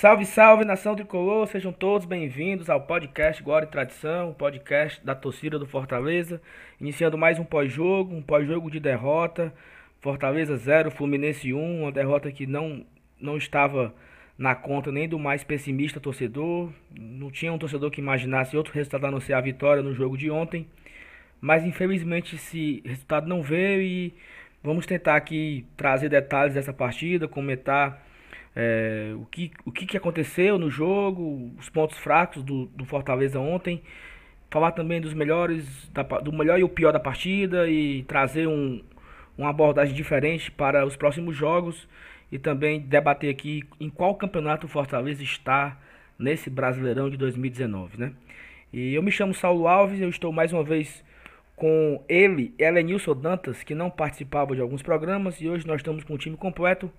Salve, salve, nação tricolor, sejam todos bem-vindos ao podcast Glória e Tradição, o podcast da torcida do Fortaleza, iniciando mais um pós-jogo, um pós-jogo de derrota, Fortaleza 0, Fluminense 1, uma derrota que não, não estava na conta nem do mais pessimista torcedor, não tinha um torcedor que imaginasse outro resultado a não ser a vitória no jogo de ontem, mas infelizmente esse resultado não veio e vamos tentar aqui trazer detalhes dessa partida, comentar é, o, que, o que, que aconteceu no jogo, os pontos fracos do, do Fortaleza ontem, falar também dos melhores, da, do melhor e o pior da partida e trazer um, uma abordagem diferente para os próximos jogos e também debater aqui em qual campeonato o Fortaleza está nesse Brasileirão de 2019, né? E eu me chamo Saulo Alves, eu estou mais uma vez com ele, Elenilson Dantas, que não participava de alguns programas, e hoje nós estamos com o time completo.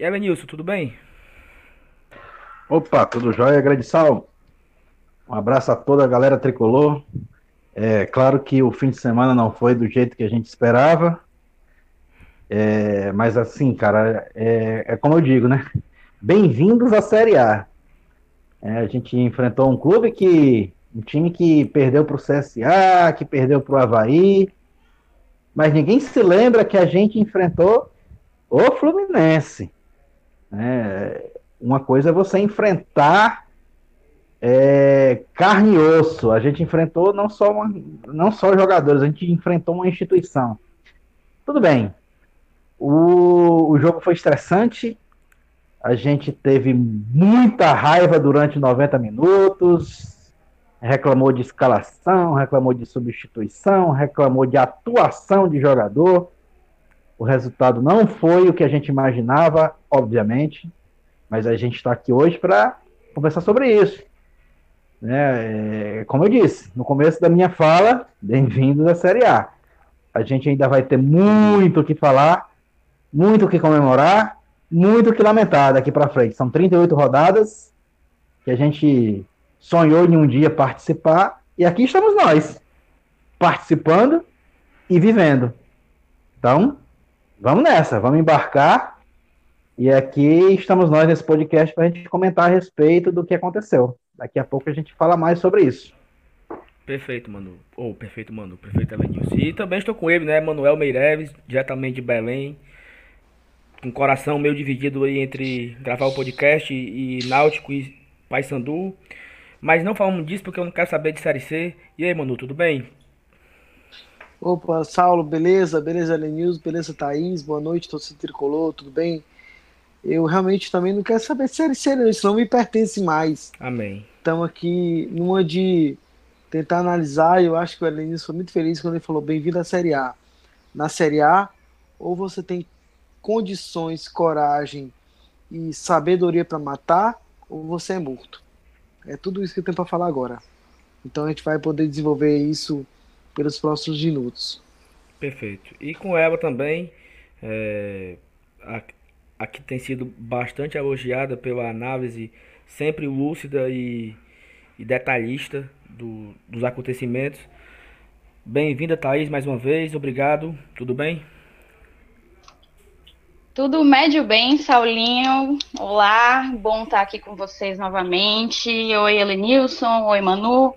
E aí, Nilson, tudo bem? Opa, tudo jóia, grande sal. Um abraço a toda a galera tricolor. É claro que o fim de semana não foi do jeito que a gente esperava. É, mas assim, cara, é, é, como eu digo, né? Bem-vindos à Série A. É, a gente enfrentou um clube que. Um time que perdeu para o CSA, que perdeu para o Havaí. Mas ninguém se lembra que a gente enfrentou o Fluminense. É, uma coisa é você enfrentar é, carne e osso. A gente enfrentou não só, uma, não só jogadores, a gente enfrentou uma instituição. Tudo bem. O, o jogo foi estressante. A gente teve muita raiva durante 90 minutos. Reclamou de escalação, reclamou de substituição, reclamou de atuação de jogador. O resultado não foi o que a gente imaginava, obviamente, mas a gente está aqui hoje para conversar sobre isso. Né? É, como eu disse no começo da minha fala, bem-vindos à Série A. A gente ainda vai ter muito o que falar, muito o que comemorar, muito o que lamentar daqui para frente. São 38 rodadas que a gente sonhou em um dia participar, e aqui estamos nós, participando e vivendo. Então, vamos nessa, vamos embarcar. E aqui estamos nós nesse podcast para a gente comentar a respeito do que aconteceu. Daqui a pouco a gente fala mais sobre isso. Perfeito, Manu. Ou oh, perfeito, Manu. Perfeito, Elenilson. E também estou com ele, né? Manuel Meireves, diretamente de Belém. Com o coração meio dividido aí entre gravar o podcast e, e Náutico e Paysandu. Mas não falamos disso porque eu não quero saber de Série C. E aí, Manu, tudo bem? Opa, Saulo, beleza? Beleza, News, beleza, Thaís? Boa noite, torcedor tricolor, tudo bem? Eu realmente também não quero saber C, não, isso não me pertence mais. Amém. Estamos aqui numa de tentar analisar, eu acho que o Elenilson foi muito feliz quando ele falou bem-vindo à Série A. Na Série A, ou você tem condições, coragem e sabedoria para matar, ou você é morto. É tudo isso que eu tenho para falar agora. Então a gente vai poder desenvolver isso pelos próximos minutos. Perfeito. E com ela também, é, a, a que tem sido bastante elogiada pela análise sempre lúcida e, e detalhista do, dos acontecimentos. Bem-vinda, Thaís, mais uma vez. Obrigado. Tudo bem? Tudo médio bem, Saulinho. Olá, bom estar aqui com vocês novamente. Oi, Elenilson. Oi, Manu.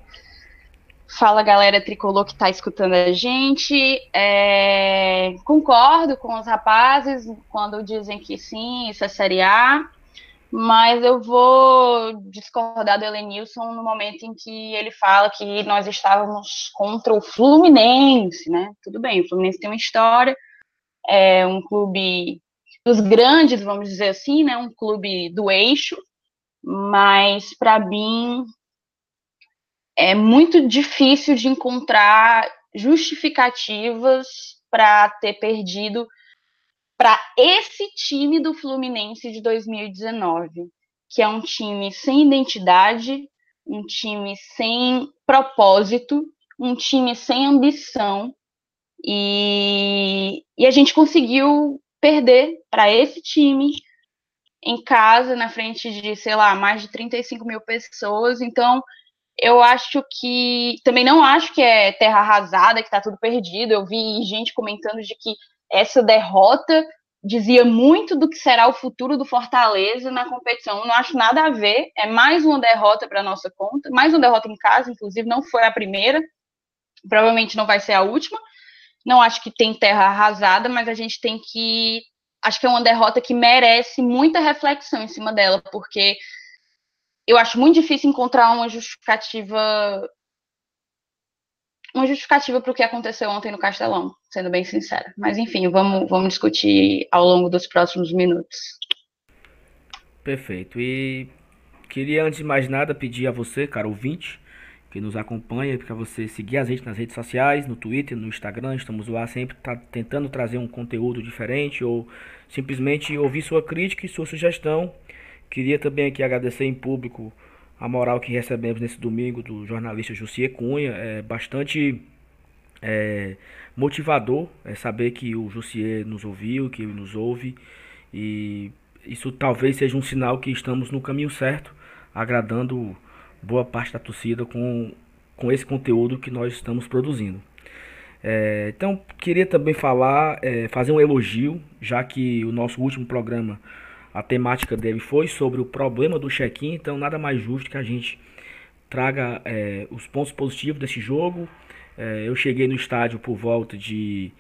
Fala galera tricolor que está escutando a gente. É, concordo com os rapazes quando dizem que sim, isso é Série A, mas eu vou discordar do Elenilson no momento em que ele fala que nós estávamos contra o Fluminense, né? Tudo bem, o Fluminense tem uma história, é um clube dos grandes, vamos dizer assim, né? Um clube do eixo, mas para mim é muito difícil de encontrar justificativas para ter perdido para esse time do Fluminense de 2019, que é um time sem identidade, um time sem propósito, um time sem ambição, e, e a gente conseguiu perder para esse time em casa, na frente de, sei lá, mais de 35 mil pessoas. Então, eu acho que. Também não acho que é terra arrasada, que tá tudo perdido. Eu vi gente comentando de que essa derrota dizia muito do que será o futuro do Fortaleza na competição. Não acho nada a ver. É mais uma derrota para nossa conta, mais uma derrota em casa, inclusive não foi a primeira, provavelmente não vai ser a última. Não acho que tem terra arrasada, mas a gente tem que. Acho que é uma derrota que merece muita reflexão em cima dela, porque eu acho muito difícil encontrar uma justificativa uma justificativa para o que aconteceu ontem no Castelão, sendo bem sincera. Mas enfim, vamos, vamos discutir ao longo dos próximos minutos. Perfeito. E queria, antes de mais nada, pedir a você, cara ouvinte, que nos acompanha, para você seguir a gente nas redes sociais, no Twitter, no Instagram. Estamos lá sempre tá tentando trazer um conteúdo diferente ou simplesmente ouvir sua crítica e sua sugestão. Queria também aqui agradecer em público a moral que recebemos nesse domingo do jornalista Jussier Cunha é bastante é, motivador é saber que o Jussier nos ouviu, que ele nos ouve e isso talvez seja um sinal que estamos no caminho certo, agradando boa parte da torcida com, com esse conteúdo que nós estamos produzindo. É, então, queria também falar, é, fazer um elogio, já que o nosso último programa a temática dele foi sobre o problema do check-in, então nada mais justo que a gente traga é, os pontos positivos desse jogo. É, eu cheguei no estádio por volta de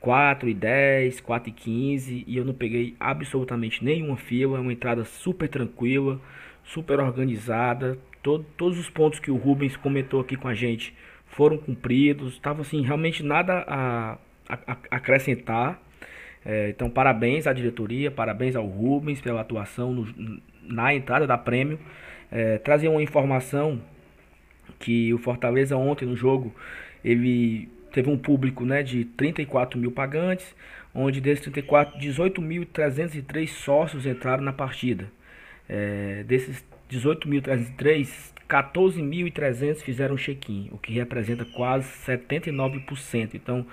4 e 10, 4 e 15 e eu não peguei absolutamente nenhuma fila, uma entrada super tranquila, super organizada. Todo, todos os pontos que o Rubens comentou aqui com a gente foram cumpridos, estava assim, realmente nada a, a, a acrescentar. É, então, parabéns à diretoria, parabéns ao Rubens pela atuação no, na entrada da prêmio. É, trazer uma informação que o Fortaleza ontem no jogo ele teve um público né, de 34 mil pagantes, onde desses 34, 18.303 sócios entraram na partida. É, desses 18.303, 14.300 fizeram check-in, o que representa quase 79%. Então,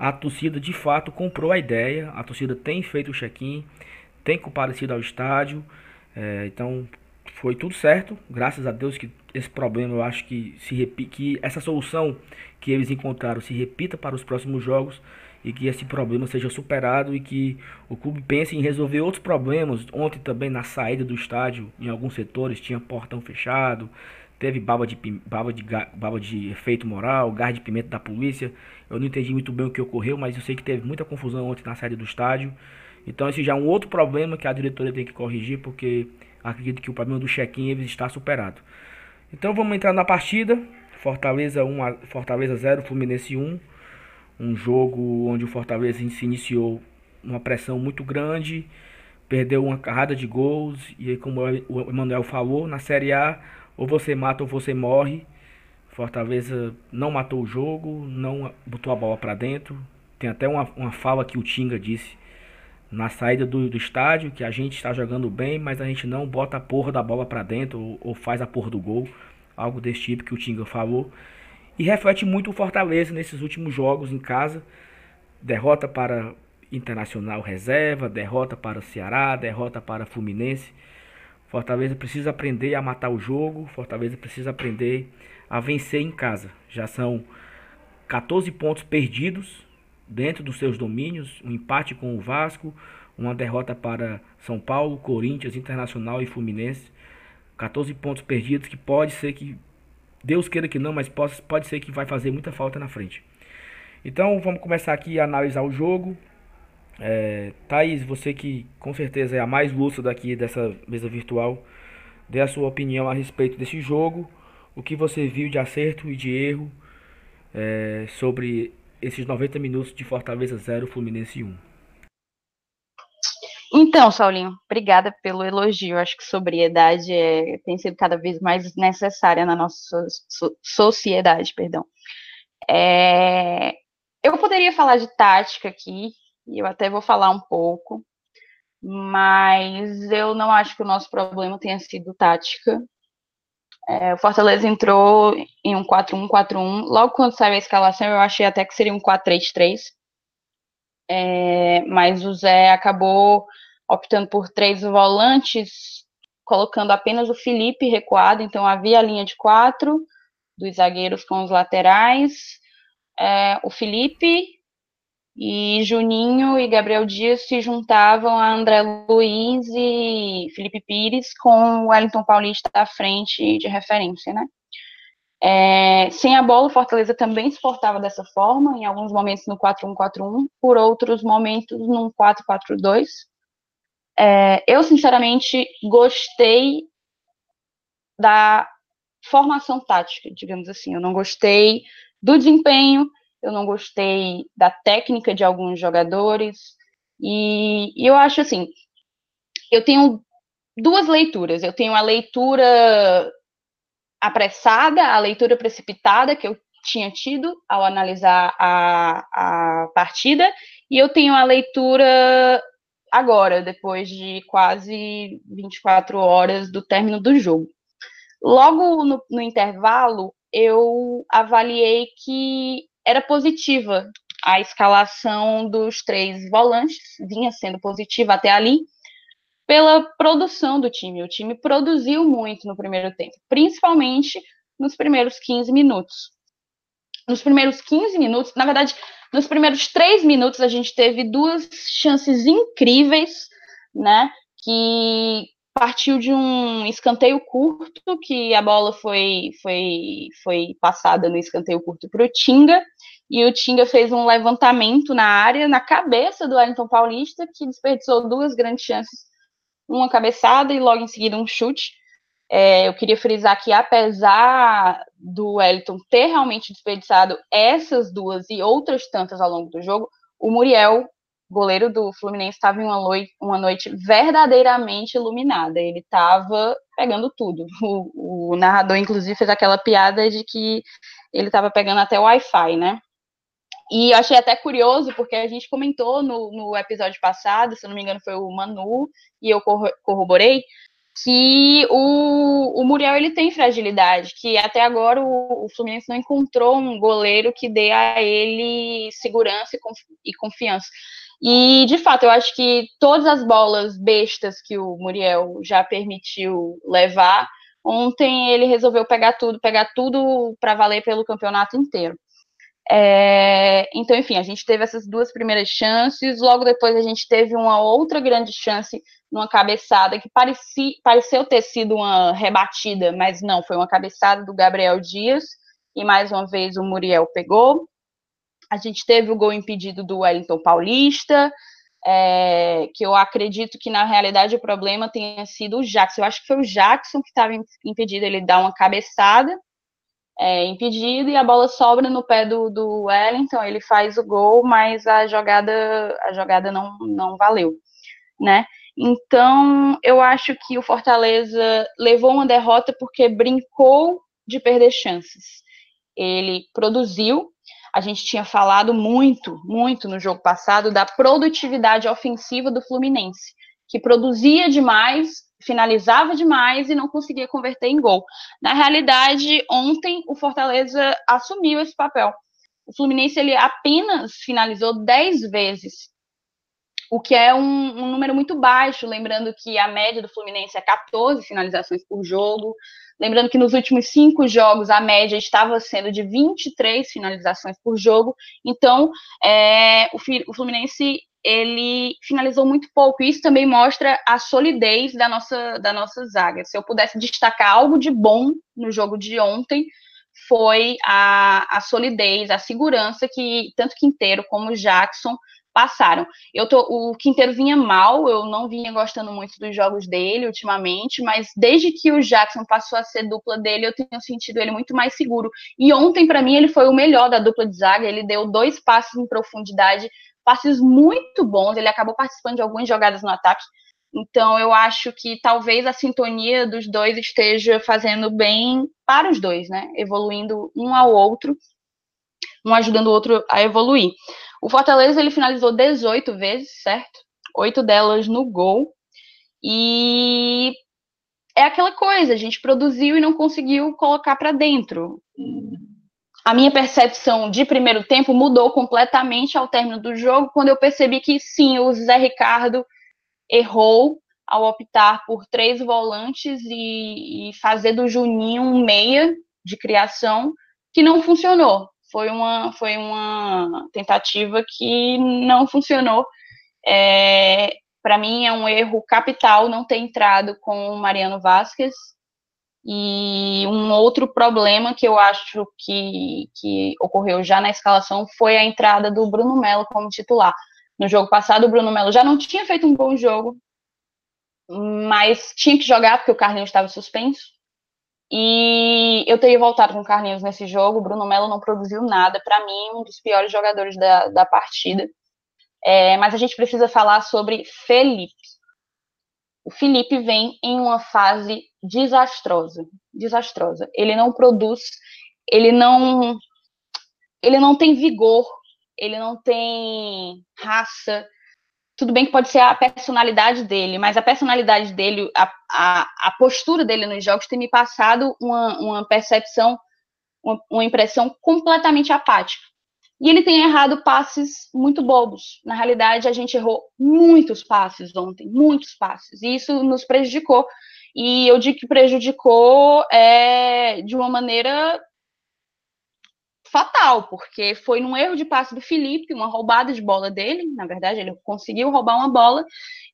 a torcida de fato comprou a ideia, a torcida tem feito o check-in, tem comparecido ao estádio, é, então foi tudo certo, graças a Deus que esse problema eu acho que se repita, que essa solução que eles encontraram se repita para os próximos jogos e que esse problema seja superado e que o clube pense em resolver outros problemas. Ontem também na saída do estádio, em alguns setores tinha portão fechado, teve baba de, baba de, baba de efeito moral, gás de pimenta da polícia. Eu não entendi muito bem o que ocorreu, mas eu sei que teve muita confusão ontem na saída do estádio. Então esse já é um outro problema que a diretoria tem que corrigir, porque acredito que o problema do check-in está superado. Então vamos entrar na partida. Fortaleza 1, Fortaleza 0, Fluminense 1. Um jogo onde o Fortaleza se iniciou uma pressão muito grande, perdeu uma carrada de gols e como o Emanuel falou, na Série A ou você mata ou você morre. Fortaleza não matou o jogo, não botou a bola para dentro. Tem até uma, uma fala que o Tinga disse na saída do, do estádio que a gente está jogando bem, mas a gente não bota a porra da bola para dentro ou, ou, faz a porra do gol. Algo desse tipo que o Tinga falou. E reflete muito o Fortaleza nesses últimos jogos em casa. Derrota para Internacional Reserva, derrota para Ceará, derrota para Fluminense. Fortaleza precisa aprender a matar o jogo. Fortaleza precisa aprender a vencer em casa. Já são 14 pontos perdidos dentro dos seus domínios. Um empate com o Vasco, uma derrota para São Paulo, Corinthians, Internacional e Fluminense. 14 pontos perdidos que pode ser que Deus queira que não, mas pode, pode ser que vai fazer muita falta na frente. Então vamos começar aqui a analisar o jogo. É, Thaís, você que com certeza é a mais lúcida aqui dessa mesa virtual, dê a sua opinião a respeito desse jogo, o que você viu de acerto e de erro é, sobre esses 90 minutos de Fortaleza 0, Fluminense 1. Então, Saulinho, obrigada pelo elogio. Acho que sobriedade é, tem sido cada vez mais necessária na nossa so sociedade, perdão. É, eu poderia falar de tática aqui, e eu até vou falar um pouco, mas eu não acho que o nosso problema tenha sido tática. É, o Fortaleza entrou em um 4-1-4-1. Logo quando saiu a escalação, eu achei até que seria um 4-3-3. É, mas o Zé acabou optando por três volantes, colocando apenas o Felipe recuado. Então havia a linha de quatro dos zagueiros com os laterais. É, o Felipe e Juninho e Gabriel Dias se juntavam a André Luiz e Felipe Pires com o Wellington Paulista à frente de referência, né? É, sem a bola, o Fortaleza também se portava dessa forma, em alguns momentos no 4-1-4-1, por outros momentos num 4-4-2. É, eu, sinceramente, gostei da formação tática, digamos assim. Eu não gostei do desempenho, eu não gostei da técnica de alguns jogadores, e, e eu acho assim, eu tenho duas leituras. Eu tenho a leitura apressada, a leitura precipitada que eu tinha tido ao analisar a, a partida, e eu tenho a leitura agora, depois de quase 24 horas do término do jogo. Logo no, no intervalo, eu avaliei que era positiva a escalação dos três volantes, vinha sendo positiva até ali, pela produção do time. O time produziu muito no primeiro tempo, principalmente nos primeiros 15 minutos. Nos primeiros 15 minutos, na verdade, nos primeiros três minutos, a gente teve duas chances incríveis, né? Que partiu de um escanteio curto, que a bola foi, foi, foi passada no escanteio curto para o Tinga, e o Tinga fez um levantamento na área, na cabeça do Wellington Paulista, que desperdiçou duas grandes chances, uma cabeçada e logo em seguida um chute. É, eu queria frisar que, apesar do Wellington ter realmente desperdiçado essas duas e outras tantas ao longo do jogo, o Muriel goleiro do Fluminense estava em uma noite, uma noite verdadeiramente iluminada. Ele estava pegando tudo. O, o, narrador, inclusive, fez aquela piada de que ele estava pegando até o Wi-Fi, né? E eu achei até curioso, porque a gente comentou no, no episódio passado, se não me engano foi o Manu, e eu corroborei, que o, o Muriel ele tem fragilidade, que até agora o, o, Fluminense não encontrou um goleiro que dê a ele segurança e, confi e confiança. E, de fato, eu acho que todas as bolas bestas que o Muriel já permitiu levar, ontem ele resolveu pegar tudo, pegar tudo para valer pelo campeonato inteiro. É, então, enfim, a gente teve essas duas primeiras chances, logo depois a gente teve uma outra grande chance numa cabeçada que parecia, pareceu ter sido uma rebatida, mas não, foi uma cabeçada do Gabriel Dias, e mais uma vez o Muriel pegou. A gente teve o gol impedido do Wellington Paulista, é, que eu acredito que na realidade o problema tenha sido o Jackson. Eu acho que foi o Jackson que estava impedido, ele dá uma cabeçada, é, impedido, e a bola sobra no pé do, do Wellington, ele faz o gol, mas a jogada, a jogada não, não valeu, né? Então, eu acho que o Fortaleza levou uma derrota porque brincou de perder chances. Ele produziu, a gente tinha falado muito, muito no jogo passado da produtividade ofensiva do Fluminense, que produzia demais, finalizava demais e não conseguia converter em gol. Na realidade, ontem o Fortaleza assumiu esse papel. O Fluminense ele apenas finalizou 10 vezes, o que é um, um número muito baixo, lembrando que a média do Fluminense é 14 finalizações por jogo, Lembrando que nos últimos cinco jogos a média estava sendo de 23 finalizações por jogo. Então, é, o, o Fluminense ele finalizou muito pouco. Isso também mostra a solidez da nossa, da nossa zaga. Se eu pudesse destacar algo de bom no jogo de ontem, foi a, a solidez, a segurança que tanto Quinteiro como Jackson passaram. Eu tô, o Quinteiro vinha mal, eu não vinha gostando muito dos jogos dele ultimamente, mas desde que o Jackson passou a ser dupla dele, eu tenho sentido ele muito mais seguro. E ontem, para mim, ele foi o melhor da dupla de zaga. Ele deu dois passes em profundidade, passes muito bons. Ele acabou participando de algumas jogadas no ataque. Então, eu acho que talvez a sintonia dos dois esteja fazendo bem para os dois, né? Evoluindo um ao outro, um ajudando o outro a evoluir. O Fortaleza ele finalizou 18 vezes, certo? Oito delas no gol. E é aquela coisa, a gente produziu e não conseguiu colocar para dentro. A minha percepção de primeiro tempo mudou completamente ao término do jogo, quando eu percebi que sim, o Zé Ricardo errou ao optar por três volantes e, e fazer do Juninho um meia de criação que não funcionou foi uma, foi uma tentativa que não funcionou. É, Para mim, é um erro capital não ter entrado com o Mariano Vasquez. E um outro problema que eu acho que, que ocorreu já na escalação foi a entrada do Bruno Melo como titular. No jogo passado, o Bruno Melo já não tinha feito um bom jogo, mas tinha que jogar porque o Carlinhos estava suspenso. E eu teria voltado com o Carlinhos nesse jogo. O Bruno Melo não produziu nada. Para mim, um dos piores jogadores da, da partida. É, mas a gente precisa falar sobre Felipe. O Felipe vem em uma fase desastrosa. Desastrosa. Ele não produz, ele não. Ele não tem vigor, ele não tem raça, tudo bem que pode ser a personalidade dele, mas a personalidade dele, a, a, a postura dele nos jogos tem me passado uma, uma percepção, uma, uma, impressão completamente apática. E ele tem errado passes muito bobos. Na realidade, a gente errou muitos passes ontem, muitos passes. E isso nos prejudicou. E eu digo que prejudicou é, de uma maneira fatal, porque foi num erro de passe do Felipe, uma roubada de bola dele, na verdade, ele conseguiu roubar uma bola,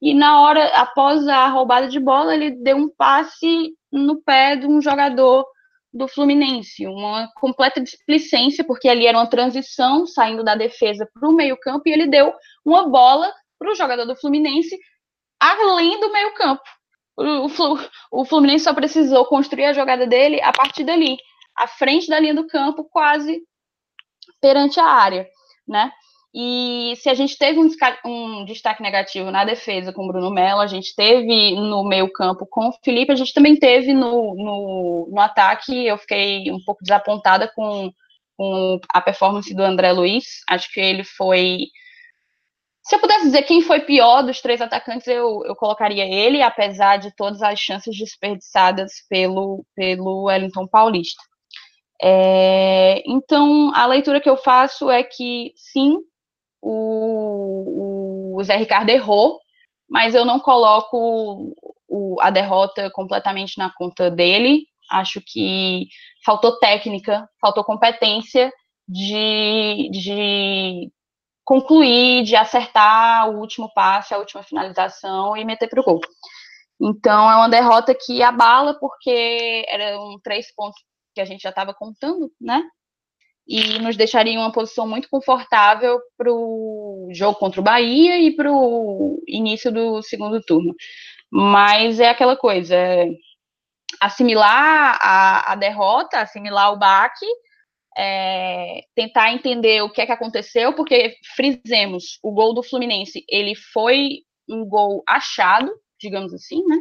e na hora, após a roubada de bola, ele deu um passe no pé de um jogador do Fluminense, uma completa displicência, porque ali era uma transição, saindo da defesa para o meio-campo, e ele deu uma bola para o jogador do Fluminense, além do meio-campo. O, Fluminense só precisou construir a jogada dele a partir dali à frente da linha do campo, quase perante a área, né? E se a gente teve um, um, destaque negativo na defesa com Bruno Mello, a gente teve no meio campo com o Felipe, a gente também teve no, no, no ataque, eu fiquei um pouco desapontada com, com, a performance do André Luiz, acho que ele foi... Se eu pudesse dizer quem foi pior dos três atacantes, eu, eu colocaria ele, apesar de todas as chances desperdiçadas pelo, pelo Wellington Paulista. É, então, a leitura que eu faço é que, sim, o, o Zé Ricardo errou, mas eu não coloco o, a derrota completamente na conta dele. Acho que faltou técnica, faltou competência de, de concluir, de acertar o último passe, a última finalização e meter para o gol. Então, é uma derrota que abala, porque eram três pontos que a gente já estava contando, né? E nos deixaria em uma posição muito confortável para o jogo contra o Bahia e para o início do segundo turno. Mas é aquela coisa, é assimilar a, a derrota, assimilar o baque, é, tentar entender o que é que aconteceu, porque frisemos, o gol do Fluminense, ele foi um gol achado, digamos assim, né?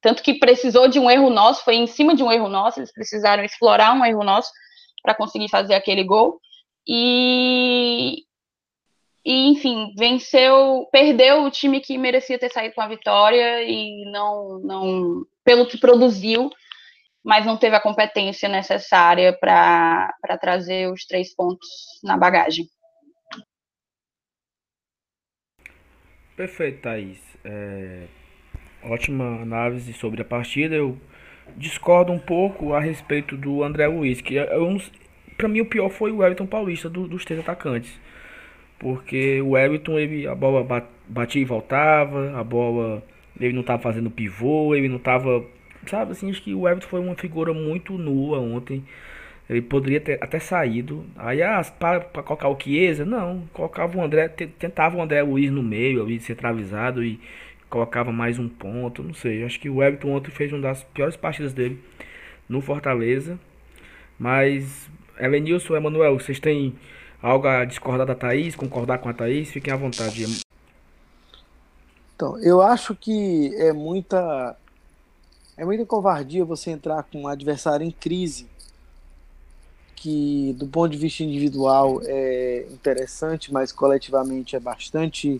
Tanto que precisou de um erro nosso, foi em cima de um erro nosso, eles precisaram explorar um erro nosso para conseguir fazer aquele gol. E, e, enfim, venceu, perdeu o time que merecia ter saído com a vitória e não, não pelo que produziu, mas não teve a competência necessária para trazer os três pontos na bagagem. Perfeito, Thaís. É, ótima análise sobre a partida. Eu discordo um pouco a respeito do André Luiz, que é, é para mim o pior foi o Everton Paulista do, dos três atacantes. Porque o Everton, ele, a bola batia e voltava, a bola ele não estava fazendo pivô, ele não estava, sabe assim, acho que o Everton foi uma figura muito nua ontem. Ele poderia ter até saído. Aí, ah, para, colocar o Chiesa, não, colocava o André, tentava o André Luiz no meio, ali centralizado e colocava mais um ponto, não sei. Acho que o Everton ontem fez uma das piores partidas dele no Fortaleza. Mas, Elenilson, Emanuel, vocês têm algo a discordar da Thaís, concordar com a Thaís? Fiquem à vontade. Então, eu acho que é muita é muita covardia você entrar com um adversário em crise que do ponto de vista individual é interessante, mas coletivamente é bastante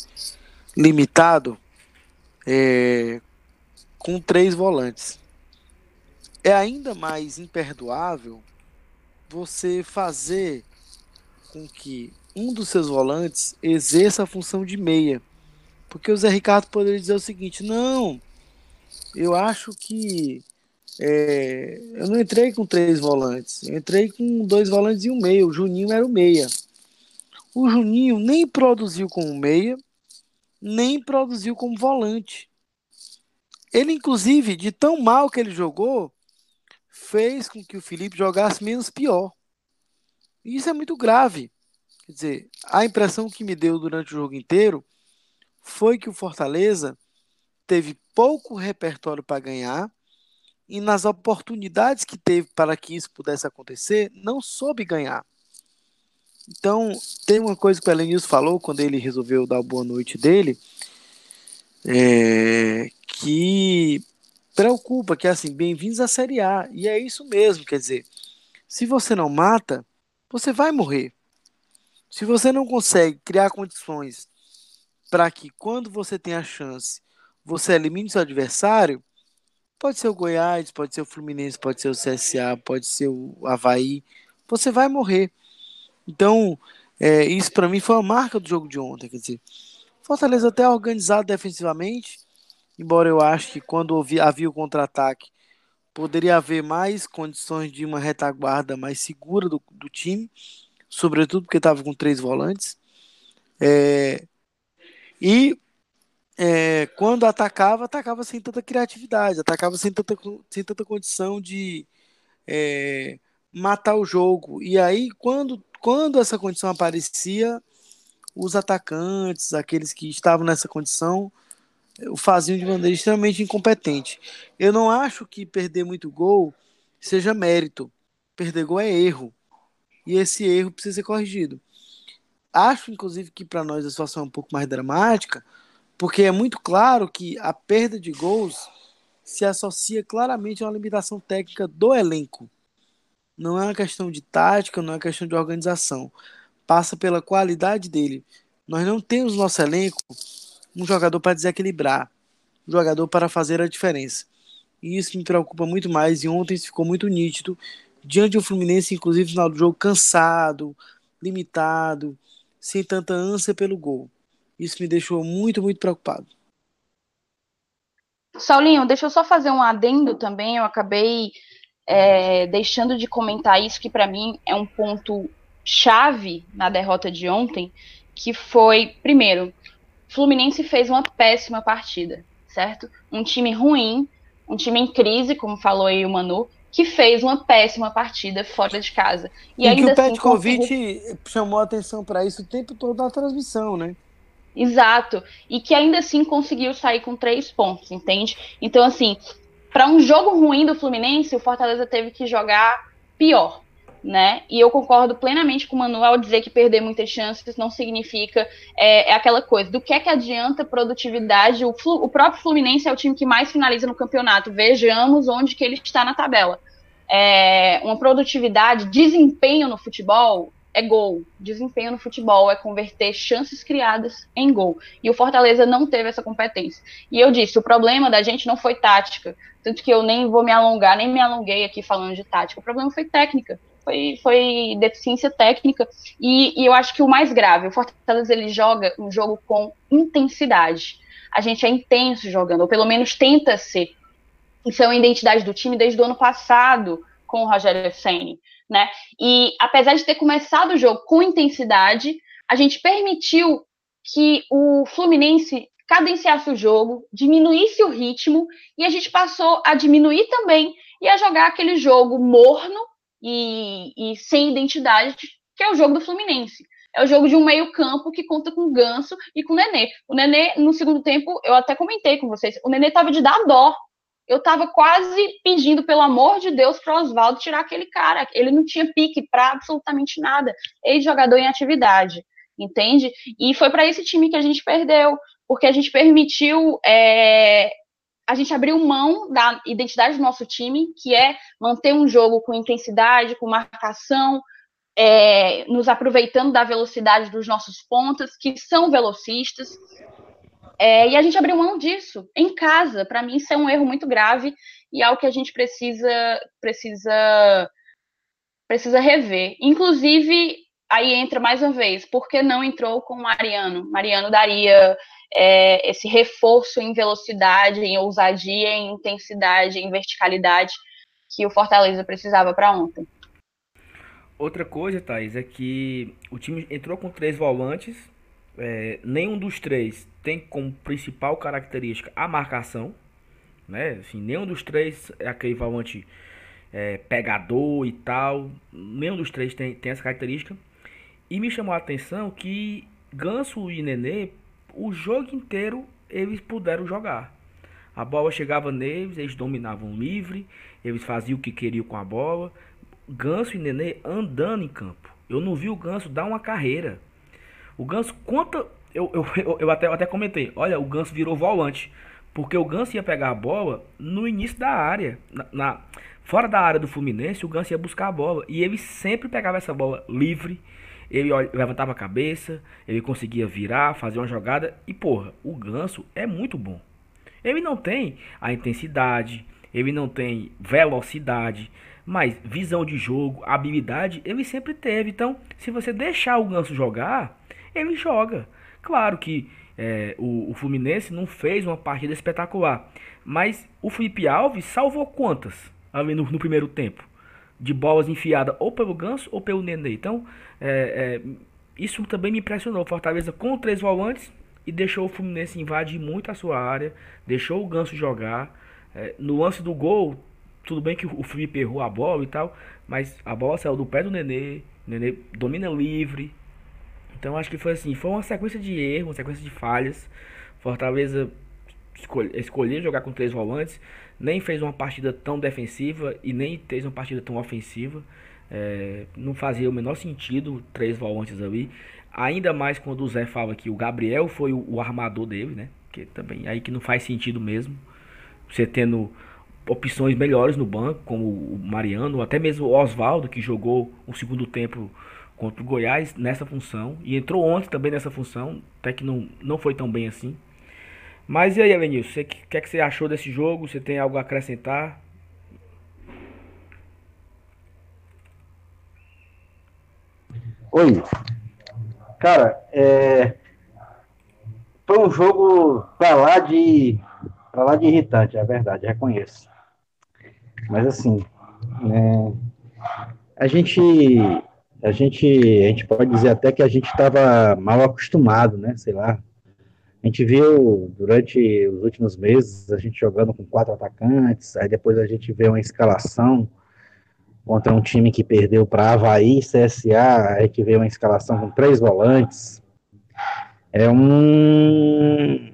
limitado é, com três volantes. É ainda mais imperdoável você fazer com que um dos seus volantes exerça a função de meia. Porque o Zé Ricardo poderia dizer o seguinte: não, eu acho que É, eu não entrei com três volantes, eu entrei com dois volantes e um meia. O Juninho era o meia. O Juninho nem produziu como meia, nem produziu como volante. Ele, inclusive, de tão mal que ele jogou, fez com que o Felipe jogasse menos pior. E isso é muito grave. Quer dizer, a impressão que me deu durante o jogo inteiro foi que o Fortaleza teve pouco repertório para ganhar e nas oportunidades que teve para que isso pudesse acontecer, não soube ganhar. Então, tem uma coisa que o Elenilson falou quando ele resolveu dar boa noite dele, é, que preocupa, que é assim, bem-vindos à Série A. E é isso mesmo, quer dizer, se você não mata, você vai morrer. Se você não consegue criar condições para que quando você tem a chance, você elimine seu adversário, pode ser o Goiás, pode ser o Fluminense, pode ser o CSA, pode ser o Havaí, você vai morrer. Então, é, isso para mim foi uma marca do jogo de ontem. Quer dizer, Fortaleza até organizado defensivamente, embora eu acho que quando havia o contra-ataque, poderia haver mais condições de uma retaguarda mais segura do, do time, sobretudo porque estava com três volantes. É, e é, quando atacava, atacava sem tanta criatividade, atacava sem tanta, sem tanta condição de é, matar o jogo. E aí, quando quando essa condição aparecia, os atacantes, aqueles que estavam nessa condição, o faziam de maneira extremamente incompetente. Eu não acho que perder muito gol seja mérito. Perder gol é erro. E esse erro precisa ser corrigido. Acho, inclusive, que para nós a situação é um pouco mais dramática, porque é muito claro que a perda de gols se associa claramente a uma limitação técnica do elenco. Não é uma questão de tática, não é uma questão de organização. Passa pela qualidade dele. Nós não temos no nosso elenco um jogador para desequilibrar, um jogador para fazer a diferença. E isso me preocupa muito mais. E ontem ficou muito nítido, diante do Fluminense, inclusive no final do jogo, cansado, limitado, sem tanta ânsia pelo gol. Isso me deixou muito, muito preocupado. Saulinho, deixa eu só fazer um adendo também. Eu acabei é, deixando de comentar isso, que para mim é um ponto chave na derrota de ontem, que foi, primeiro, Fluminense fez uma péssima partida, certo? Um time ruim, um time em crise, como falou aí o Manu, que fez uma péssima partida fora de casa. E, e ainda que o assim, Petkovic conseguiu... chamou atenção para isso o tempo todo na transmissão, né? Exato. E que ainda assim conseguiu sair com três pontos, entende? Então, assim, para um jogo ruim do Fluminense, o Fortaleza teve que jogar pior, né? E eu concordo plenamente com o Manuel dizer que perder muitas chances não significa é, é aquela coisa. Do que é que adianta produtividade? O, Flu, o, próprio Fluminense é o time que mais finaliza no campeonato. Vejamos onde que ele está na tabela. É, uma produtividade, desempenho no futebol é gol. Desempenho no futebol é converter chances criadas em gol. E o Fortaleza não teve essa competência. E eu disse, o problema da gente não foi tática. Tanto que eu nem vou me alongar, nem me alonguei aqui falando de tática. O problema foi técnica. Foi, foi deficiência técnica. E, e eu acho que o mais grave, o Fortaleza ele joga um jogo com intensidade. A gente é intenso jogando, ou pelo menos tenta ser. Isso é uma identidade do time desde o ano passado com o Rogério Senni né? E apesar de ter começado o jogo com intensidade, a gente permitiu que o Fluminense cadenciasse o jogo, diminuísse o ritmo e a gente passou a diminuir também e a jogar aquele jogo morno e, e sem identidade, que é o jogo do Fluminense. É o jogo de um meio-campo que conta com o Ganso e com o Nenê. O Nenê, no segundo tempo, eu até comentei com vocês, o Nenê tava de dar dó eu estava quase pedindo, pelo amor de Deus, para Oswaldo tirar aquele cara. Ele não tinha pique para absolutamente nada. Ex-jogador em atividade, entende? E foi para esse time que a gente perdeu, porque a gente permitiu. É, a gente abriu mão da identidade do nosso time, que é manter um jogo com intensidade, com marcação, é, nos aproveitando da velocidade dos nossos pontas, que são velocistas. É, e a gente abriu mão disso em casa. Para mim, isso é um erro muito grave e é algo que a gente precisa precisa precisa rever. Inclusive, aí entra mais uma vez, por que não entrou com o Mariano? Mariano daria é, esse reforço em velocidade, em ousadia, em intensidade, em verticalidade que o Fortaleza precisava para ontem. Outra coisa, Thaís, é que o time entrou com três volantes, é, nenhum dos três tem como principal característica a marcação, né? Assim, nenhum dos três é aquele volante é, pegador e tal, nenhum dos três tem, tem essa característica. E me chamou a atenção que Ganso e Nenê, o jogo inteiro eles puderam jogar. A bola chegava neles, eles dominavam livre, eles faziam o que queriam com a bola. Ganso e Nenê andando em campo. Eu não vi o Ganso dar uma carreira. O Ganso. Eu, eu, eu, eu até, eu até comentei. Olha, o Ganso virou volante. Porque o Ganso ia pegar a bola no início da área. Na, na, fora da área do Fluminense, o Ganso ia buscar a bola. E ele sempre pegava essa bola livre. Ele levantava a cabeça, ele conseguia virar, fazer uma jogada. E porra, o Ganso é muito bom. Ele não tem a intensidade, ele não tem velocidade, mas visão de jogo, habilidade, ele sempre teve. Então, se você deixar o Ganso jogar, ele joga. Claro que é, o, o, Fluminense não fez uma partida espetacular, mas o Felipe Alves salvou quantas ali no, no primeiro tempo? De bolas enfiadas ou pelo Ganso ou pelo Nenê. Então, é, é, isso também me impressionou. Fortaleza com três volantes e deixou o Fluminense invadir muito a sua área, deixou o Ganso jogar. É, no lance do gol, tudo bem que o Felipe errou a bola e tal, mas a bola saiu do pé do Nenê, o Nenê domina livre. Então acho que foi assim, foi uma sequência de erros, uma sequência de falhas. Fortaleza escolhe, escolheu jogar com três volantes, nem fez uma partida tão defensiva e nem fez uma partida tão ofensiva. É, não fazia o menor sentido três volantes ali. Ainda mais quando o Zé fala que o Gabriel foi o, o armador dele, né? Que também aí que não faz sentido mesmo. Você tendo opções melhores no banco, como o Mariano, até mesmo o Oswaldo, que jogou um segundo tempo contra o Goiás nessa função. E entrou ontem também nessa função, até que não, não foi tão bem assim. Mas e aí, Elenilson, o que, é que você achou desse jogo? Você tem algo a acrescentar? Oi. Cara, é... foi um jogo pra lá de pra lá de irritante, é verdade, reconheço. Mas assim, né, a gente a gente a gente pode dizer até que a gente estava mal acostumado, né? Sei lá. A gente viu durante os últimos meses a gente jogando com quatro atacantes, aí depois a gente vê uma escalação contra um time que perdeu para Havaí, CSA, a gente vê uma escalação com três volantes. É um.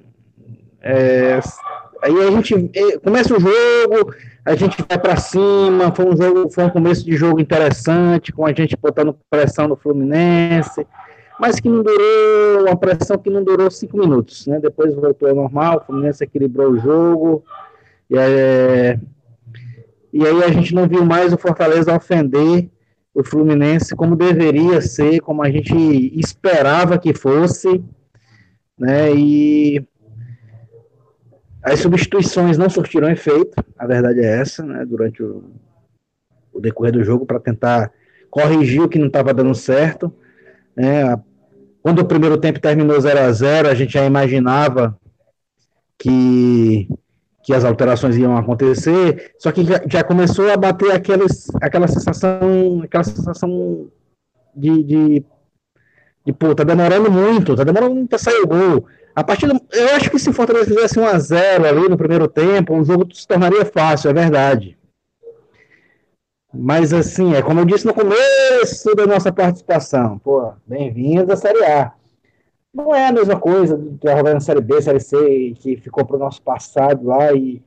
É, aí a gente começa o jogo, a gente vai para cima, foi um jogo, foi um começo de jogo interessante, com a gente botando pressão no Fluminense, mas que não durou, uma pressão que não durou cinco minutos, né? Depois voltou ao normal, o Fluminense equilibrou o jogo, e, é, e aí a gente não viu mais o Fortaleza ofender o Fluminense como deveria ser, como a gente esperava que fosse, né? E as substituições não surtiram efeito, a verdade é essa, né, durante o, o decorrer do jogo, para tentar corrigir o que não estava dando certo. Né, quando o primeiro tempo terminou 0 a 0 a gente já imaginava que, que as alterações iam acontecer, só que já, já começou a bater aqueles, aquela sensação, aquela sensação de, de, de, pô, tá demorando muito, tá demorando muito pra sair o gol. A partir do, eu acho que se o Fortaleza fizesse 1 a 0 ali no primeiro tempo, o jogo se tornaria fácil, é verdade. Mas assim, é como eu disse no começo da nossa participação, pô, bem-vindo à Série A. Não é a mesma coisa de jogar na Série B, Série C, que ficou para o nosso passado lá e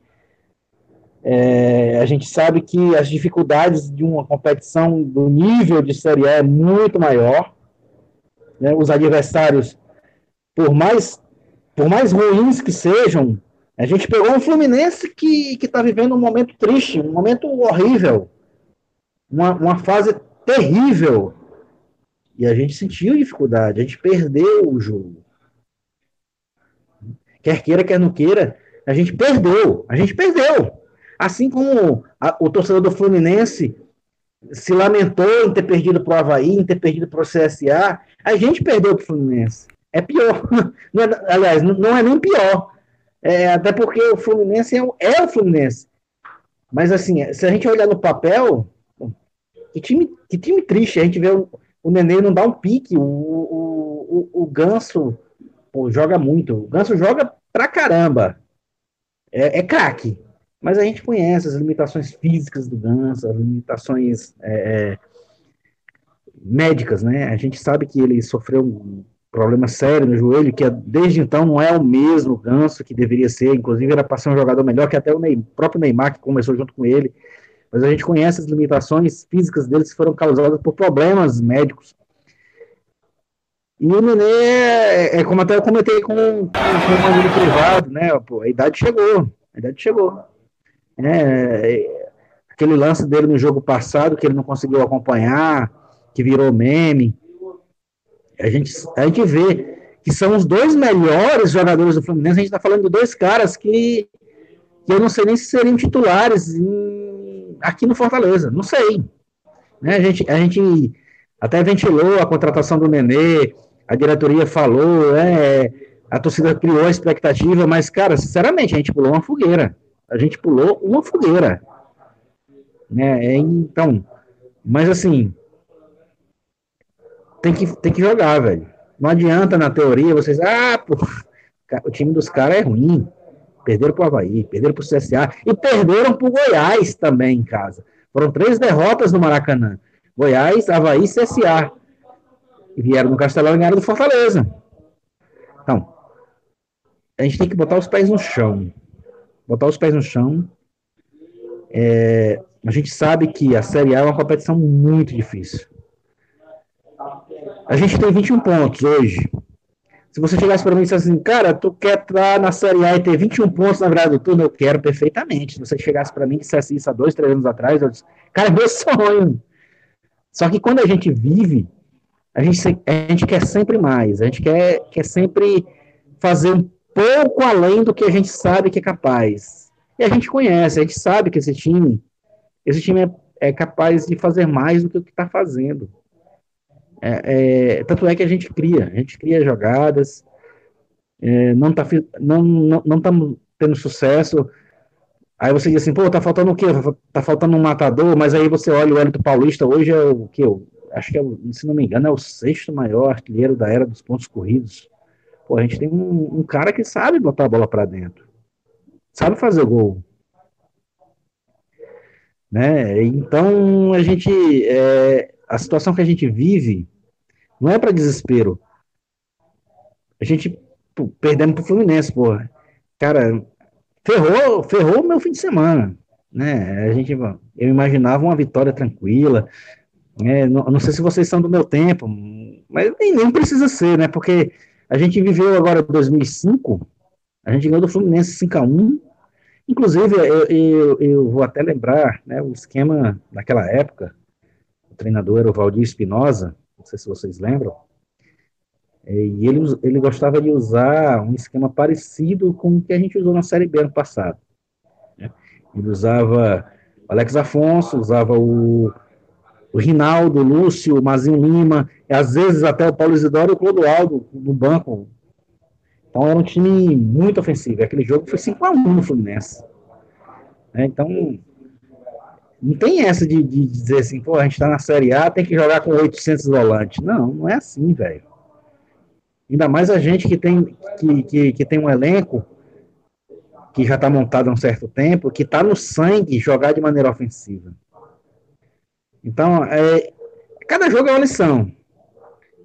é, a gente sabe que as dificuldades de uma competição do nível de Série A é muito maior. Né? Os adversários, por mais por mais ruins que sejam, a gente pegou um Fluminense que está vivendo um momento triste, um momento horrível, uma, uma fase terrível. E a gente sentiu dificuldade, a gente perdeu o jogo. Quer queira, quer não queira, a gente perdeu, a gente perdeu. Assim como a, o torcedor do Fluminense se lamentou em ter perdido para o Havaí, em ter perdido para o CSA, a gente perdeu para o Fluminense. É pior. Não é, aliás, não é nem pior. É, até porque o Fluminense é o, é o Fluminense. Mas assim, se a gente olhar no papel, que time, que time triste. A gente vê o, o Nenê não dá um pique. O, o, o, o Ganso pô, joga muito. O Ganso joga pra caramba. É, é craque. Mas a gente conhece as limitações físicas do Ganso, as limitações é, é, médicas, né? A gente sabe que ele sofreu problema sério no joelho, que desde então não é o mesmo Ganso que deveria ser. Inclusive, era para ser um jogador melhor que até o Neymar, próprio Neymar, que começou junto com ele mas a gente conhece as limitações físicas deles que foram causadas por problemas médicos. E o Nenê, é, é como até eu comentei com, com, com amigo privado, né? Pô, a idade chegou, a idade chegou. É, aquele lance dele no jogo passado que ele não conseguiu acompanhar, que virou meme. A gente, a gente vê que são os dois melhores jogadores do Fluminense. A gente está falando de dois caras que, que eu não sei nem se seriam titulares em aqui no Fortaleza, não sei. Né? A, gente, a gente até ventilou a contratação do Nenê, a diretoria falou, é, a torcida criou a expectativa, mas, cara, sinceramente, a gente pulou uma fogueira. A gente pulou uma fogueira. Né? Então, mas assim, tem que, tem que jogar, velho. Não adianta na teoria vocês, ah, pô, o time dos caras é ruim perderam para o Havaí, perderam para o CSA e perderam para o Goiás também em casa. Foram três derrotas no Maracanã. Goiás, Havaí e CSA. E vieram no Castelão e ganharam do Fortaleza. Então, a gente tem que botar os pés no chão. Botar os pés no chão. É, a gente sabe que a Série A é uma competição muito difícil. A gente tem 21 pontos hoje. Se você chegasse para mim e dissesse assim, cara, tu quer estar na Série A e ter 21 pontos na virada do turno, eu quero perfeitamente. Se você chegasse para mim e dissesse isso há dois, três anos atrás, eu disse, cara, é meu sonho. Só que quando a gente vive, a gente, a gente quer sempre mais, a gente quer, quer sempre fazer um pouco além do que a gente sabe que é capaz. E a gente conhece, a gente sabe que esse time, esse time é, é capaz de fazer mais do que o que está fazendo. É, é, tanto é que a gente cria, a gente cria jogadas, é, não está não, não, não tá tendo sucesso. Aí você diz assim, pô, tá faltando o quê? Tá faltando um matador, mas aí você olha o Hélito Paulista, hoje é o que? Acho que, é, se não me engano, é o sexto maior artilheiro da era dos pontos corridos. Pô, a gente tem um, um cara que sabe botar a bola para dentro, sabe fazer gol. Né? Então, a gente, é, a situação que a gente vive não é para desespero. A gente pô, perdemos pro Fluminense, porra. Cara, ferrou, ferrou o meu fim de semana, né? A gente, eu imaginava uma vitória tranquila. Né? Não, não sei se vocês são do meu tempo, mas nem, nem precisa ser, né? Porque a gente viveu agora 2005, a gente ganhou do Fluminense 5 a 1 Inclusive, eu, eu, eu, vou até lembrar né, o esquema daquela época, treinador era o Valdir Espinosa, não sei se vocês lembram, é, e ele, ele gostava de usar um esquema parecido com o que a gente usou na Série B ano passado. Né? Ele usava Alex Afonso, usava o, o Rinaldo, o Lúcio, o Mazinho Lima, e às vezes até o Paulo Isidoro e o Clodoaldo no banco. Então era um time muito ofensivo. Aquele jogo foi 5x1 no Fluminense. É, então, não tem essa de, de, dizer assim, pô, a gente tá na Série A, tem que jogar com 800 volantes. Não, não é assim, velho. Ainda mais a gente que tem, que, que, que tem um elenco que já está montado há um certo tempo, que está no sangue jogar de maneira ofensiva. Então, é, cada jogo é uma lição.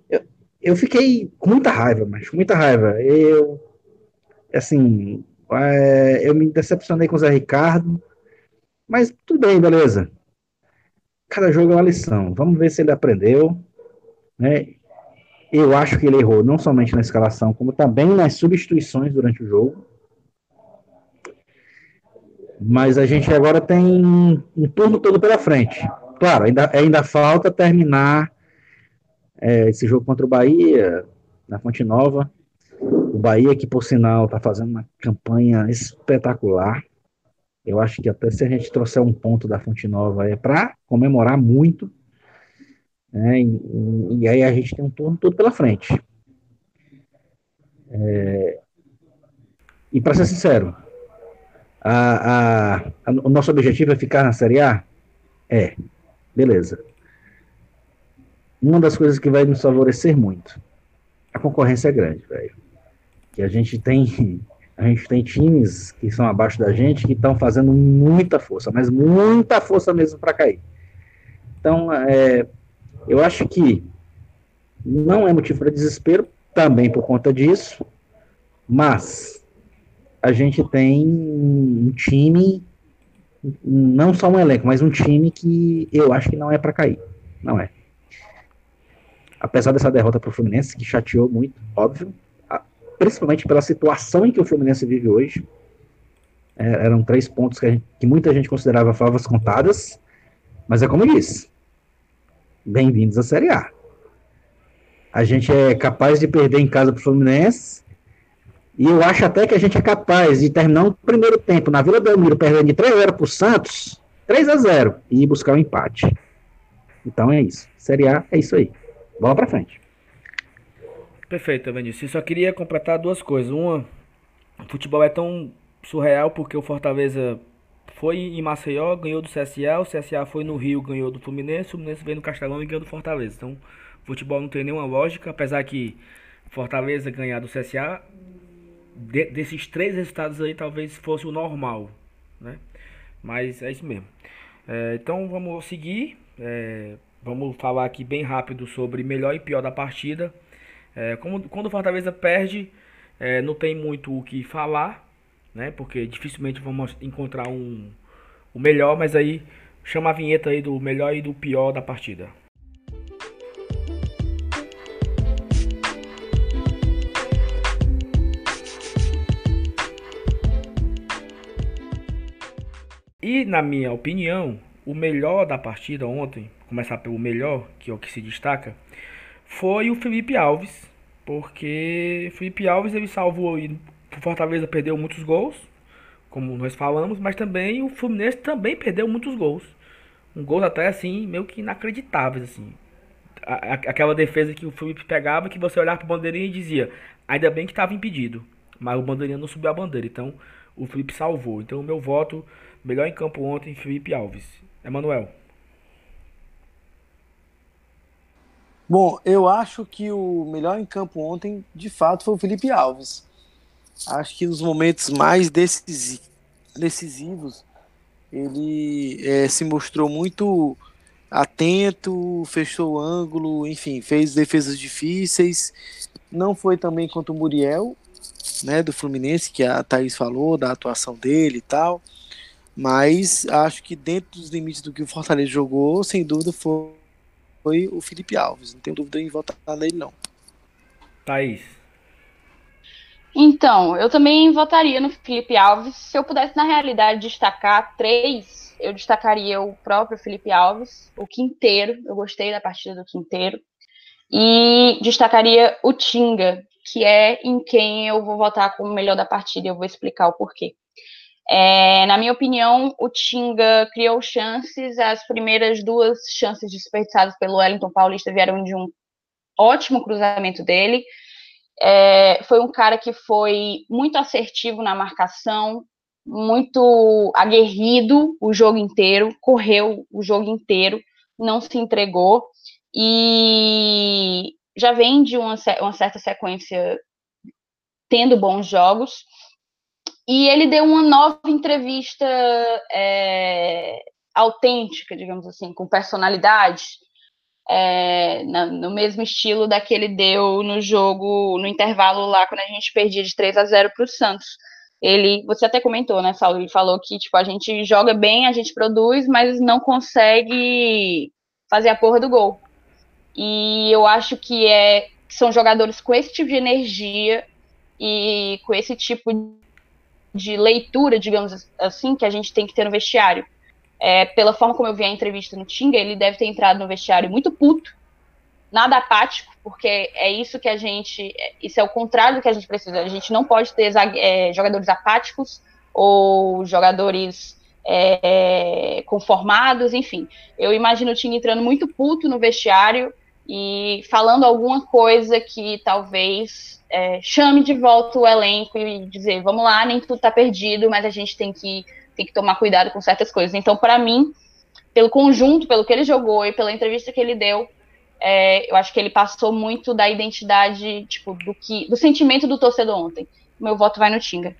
Eu, eu fiquei com muita raiva, mas com muita raiva. Eu, assim, é, eu me decepcionei com o Zé Ricardo, mas tudo bem, beleza. Cada jogo é uma lição. Vamos ver se ele aprendeu. Né? Eu acho que ele errou não somente na escalação, como também nas substituições durante o jogo. Mas a gente agora tem um turno todo pela frente. Claro, ainda, ainda falta terminar é, esse jogo contra o Bahia, na Fonte Nova. O Bahia, que por sinal está fazendo uma campanha espetacular. Eu acho que até se a gente trouxer um ponto da Fonte Nova é para comemorar muito. Né, e, e, aí a gente tem um turno todo pela frente. É... E para ser sincero, a, a, a, o nosso objetivo é ficar na Série A? É, beleza. Uma das coisas que vai nos favorecer muito, a concorrência é grande, velho. Que a gente tem a gente tem times que são abaixo da gente que estão fazendo muita força, mas muita força mesmo para cair. Então, é, eu acho que não é motivo para desespero, também por conta disso, mas a gente tem um time, não só um elenco, mas um time que eu acho que não é para cair. Não é. Apesar dessa derrota para o Fluminense, que chateou muito, óbvio, principalmente pela situação em que o Fluminense vive hoje. É, eram três pontos que, gente, que, muita gente considerava favas contadas, mas é como eu disse: bem-vindos à Série A. A gente é capaz de perder em casa para o Fluminense, e eu acho até que a gente é capaz de terminar o primeiro tempo na Vila Belmiro perdendo de 3 a 0 para o Santos, 3 a 0 e buscar o um empate. Então é isso. Série A é isso aí. Bola para frente. Perfeito, Vinícius. Eu só queria completar duas coisas. Uma, o futebol é tão surreal porque o Fortaleza foi em Maceió, ganhou do CSA, o CSA foi no Rio, ganhou do Fluminense, o Fluminense veio no Castelão e ganhou do Fortaleza. Então, o futebol não tem nenhuma lógica, apesar que Fortaleza ganhar do CSA, de, desses três resultados aí talvez fosse o normal, né? Mas é isso mesmo. É, então vamos seguir. É, vamos falar aqui bem rápido sobre melhor e pior da partida. É, como, quando o Fortaleza perde, é, não tem muito o que falar, né? Porque dificilmente vamos encontrar um o melhor, mas aí chama a vinheta aí do melhor e do pior da partida. E na minha opinião, o melhor da partida ontem, começar pelo melhor, que é o que se destaca, foi o Felipe Alves, porque Felipe Alves ele salvou e o Fortaleza perdeu muitos gols, como nós falamos, mas também o Fluminense também perdeu muitos gols. Um gol até assim, meio que inacreditáveis assim. aquela defesa que o Felipe pegava, que você olhava para o bandeirinha e dizia, ainda bem que estava impedido, mas o bandeirinha não subiu a bandeira, então o Felipe salvou. Então o meu voto, melhor em campo ontem, Felipe Alves. Emanuel. Bom, eu acho que o melhor em campo ontem, de fato, foi o Felipe Alves. Acho que nos momentos mais decisivos, ele é, se mostrou muito atento, fechou o ângulo, enfim, fez defesas difíceis. Não foi também contra o Muriel, né, do Fluminense, que a Thaís falou, da atuação dele e tal. Mas acho que dentro dos limites do que o Fortaleza jogou, sem dúvida foi foi o Felipe Alves. Não tenho dúvida em votar nele, não. Thaís. Então, eu também votaria no Felipe Alves. Se eu pudesse, na realidade, destacar três, eu destacaria o próprio Felipe Alves, o Quinteiro. Eu gostei da partida do Quinteiro. E destacaria o Tinga, que é em quem eu vou votar como melhor da partida. Eu vou explicar o porquê. É, na minha opinião, o Tinga criou chances. As primeiras duas chances desperdiçadas pelo Wellington Paulista vieram de um ótimo cruzamento dele. É, foi um cara que foi muito assertivo na marcação, muito aguerrido o jogo inteiro, correu o jogo inteiro, não se entregou e já vem de uma, uma certa sequência tendo bons jogos. E ele deu uma nova entrevista é, autêntica, digamos assim, com personalidade, é, na, no mesmo estilo da que ele deu no jogo, no intervalo lá, quando a gente perdia de 3 a 0 para o Santos. Ele, você até comentou, né, Saulo? Ele falou que tipo, a gente joga bem, a gente produz, mas não consegue fazer a porra do gol. E eu acho que é, são jogadores com esse tipo de energia e com esse tipo de leitura, digamos assim, que a gente tem que ter no vestiário. É, pela forma como eu vi a entrevista no Tinga, ele deve ter entrado no vestiário muito puto, nada apático, porque é isso que a gente. Isso é o contrário do que a gente precisa. A gente não pode ter é, jogadores apáticos ou jogadores é, conformados, enfim. Eu imagino o Tinga entrando muito puto no vestiário e falando alguma coisa que talvez é, chame de volta o elenco e dizer, vamos lá, nem tudo está perdido, mas a gente tem que, tem que tomar cuidado com certas coisas. Então, para mim, pelo conjunto, pelo que ele jogou e pela entrevista que ele deu, é, eu acho que ele passou muito da identidade, tipo, do que, do sentimento do torcedor ontem. Meu voto vai no Tinga.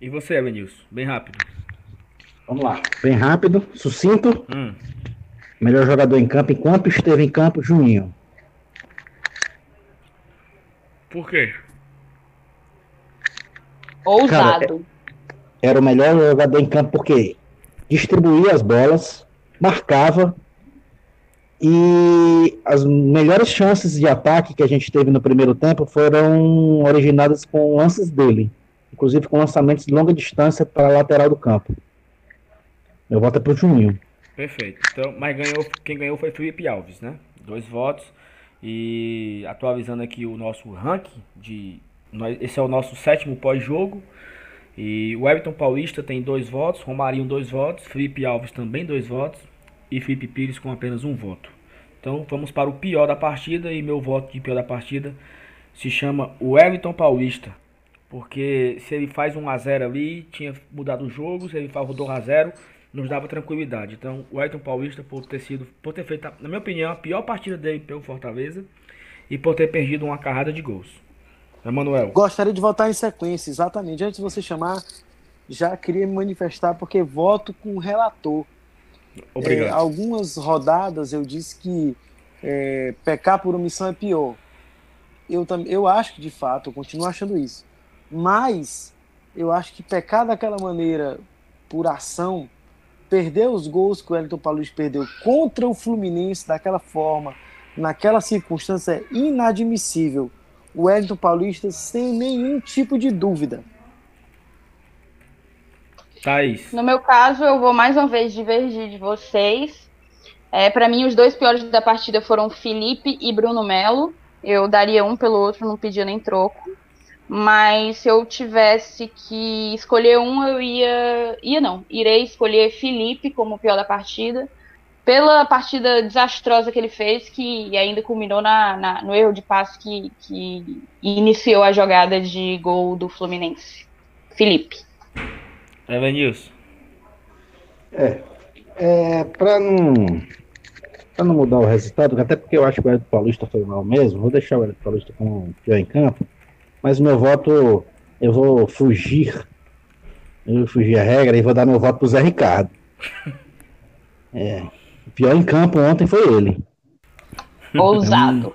E você, Evanilson? Bem rápido. Vamos lá. Bem rápido, sucinto. Hum. Melhor jogador em campo enquanto esteve em campo, Juninho. Por quê? Ousado. Era o melhor jogador em campo porque distribuía as bolas, marcava e as melhores chances de ataque que a gente teve no primeiro tempo foram originadas com lances dele, inclusive com lançamentos de longa distância para a lateral do campo. Meu voto é pro Juninho. Perfeito. Então, mas ganhou, quem ganhou foi Felipe Alves, né? Dois votos. E atualizando aqui o nosso ranking de. Esse é o nosso sétimo pós-jogo. E o Everton Paulista tem dois votos, Romarinho dois votos, Felipe Alves também dois votos e Felipe Pires com apenas um voto. Então vamos para o pior da partida e meu voto de pior da partida se chama o Everton Paulista. Porque se ele faz um a 0 ali, tinha mudado o jogo, se ele faz o 2 a 0 nos dava tranquilidade. Então, o Ayrton Paulista, por ter sido, por ter feito, na minha opinião, a pior partida dele pelo Fortaleza e por ter perdido uma carrada de gols. Emanuel. Gostaria de votar em sequência, exatamente. Antes de você chamar, já queria me manifestar porque voto com o relator. Obrigado. É, algumas rodadas eu disse que é, pecar por omissão é pior. Eu, eu acho que de fato, eu continuo achando isso. Mas eu acho que pecar daquela maneira por ação perder os gols que o Wellington Paulista perdeu contra o Fluminense daquela forma, naquela circunstância, é inadmissível. O Wellington Paulista sem nenhum tipo de dúvida. Thaís. No meu caso, eu vou mais uma vez divergir de vocês. É, para mim, os dois piores da partida foram Felipe e Bruno Melo. Eu daria um pelo outro, não pedia nem troco. Mas se eu tivesse que escolher um, eu ia. Ia não. Irei escolher Felipe como o pior da partida. Pela partida desastrosa que ele fez, que ainda culminou na, na no erro de passe que, que iniciou a jogada de gol do Fluminense. Felipe. Evanilson. É. É, pra não. Pra não mudar o resultado, até porque eu acho que o Edson Paulista foi mal mesmo, vou deixar o Edson Paulista com o pior em campo mas meu voto, eu vou fugir, eu vou fugir a regra e vou dar meu voto pro Zé Ricardo. É, o pior em campo ontem foi ele. Ousado.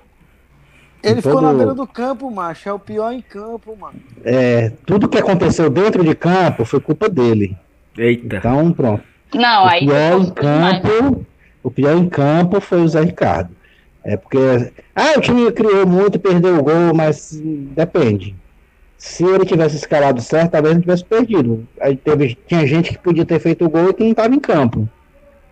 Ele todo... ficou na beira do campo, macho. É o pior em campo, mano. É, tudo que aconteceu dentro de campo foi culpa dele. Eita. Então, pronto. Não, o aí. Pior em campo, o pior em campo foi o Zé Ricardo. É porque. Ah, o time criou muito, perdeu o gol, mas depende. Se ele tivesse escalado certo, talvez não tivesse perdido. Aí teve, tinha gente que podia ter feito o gol e que não estava em campo.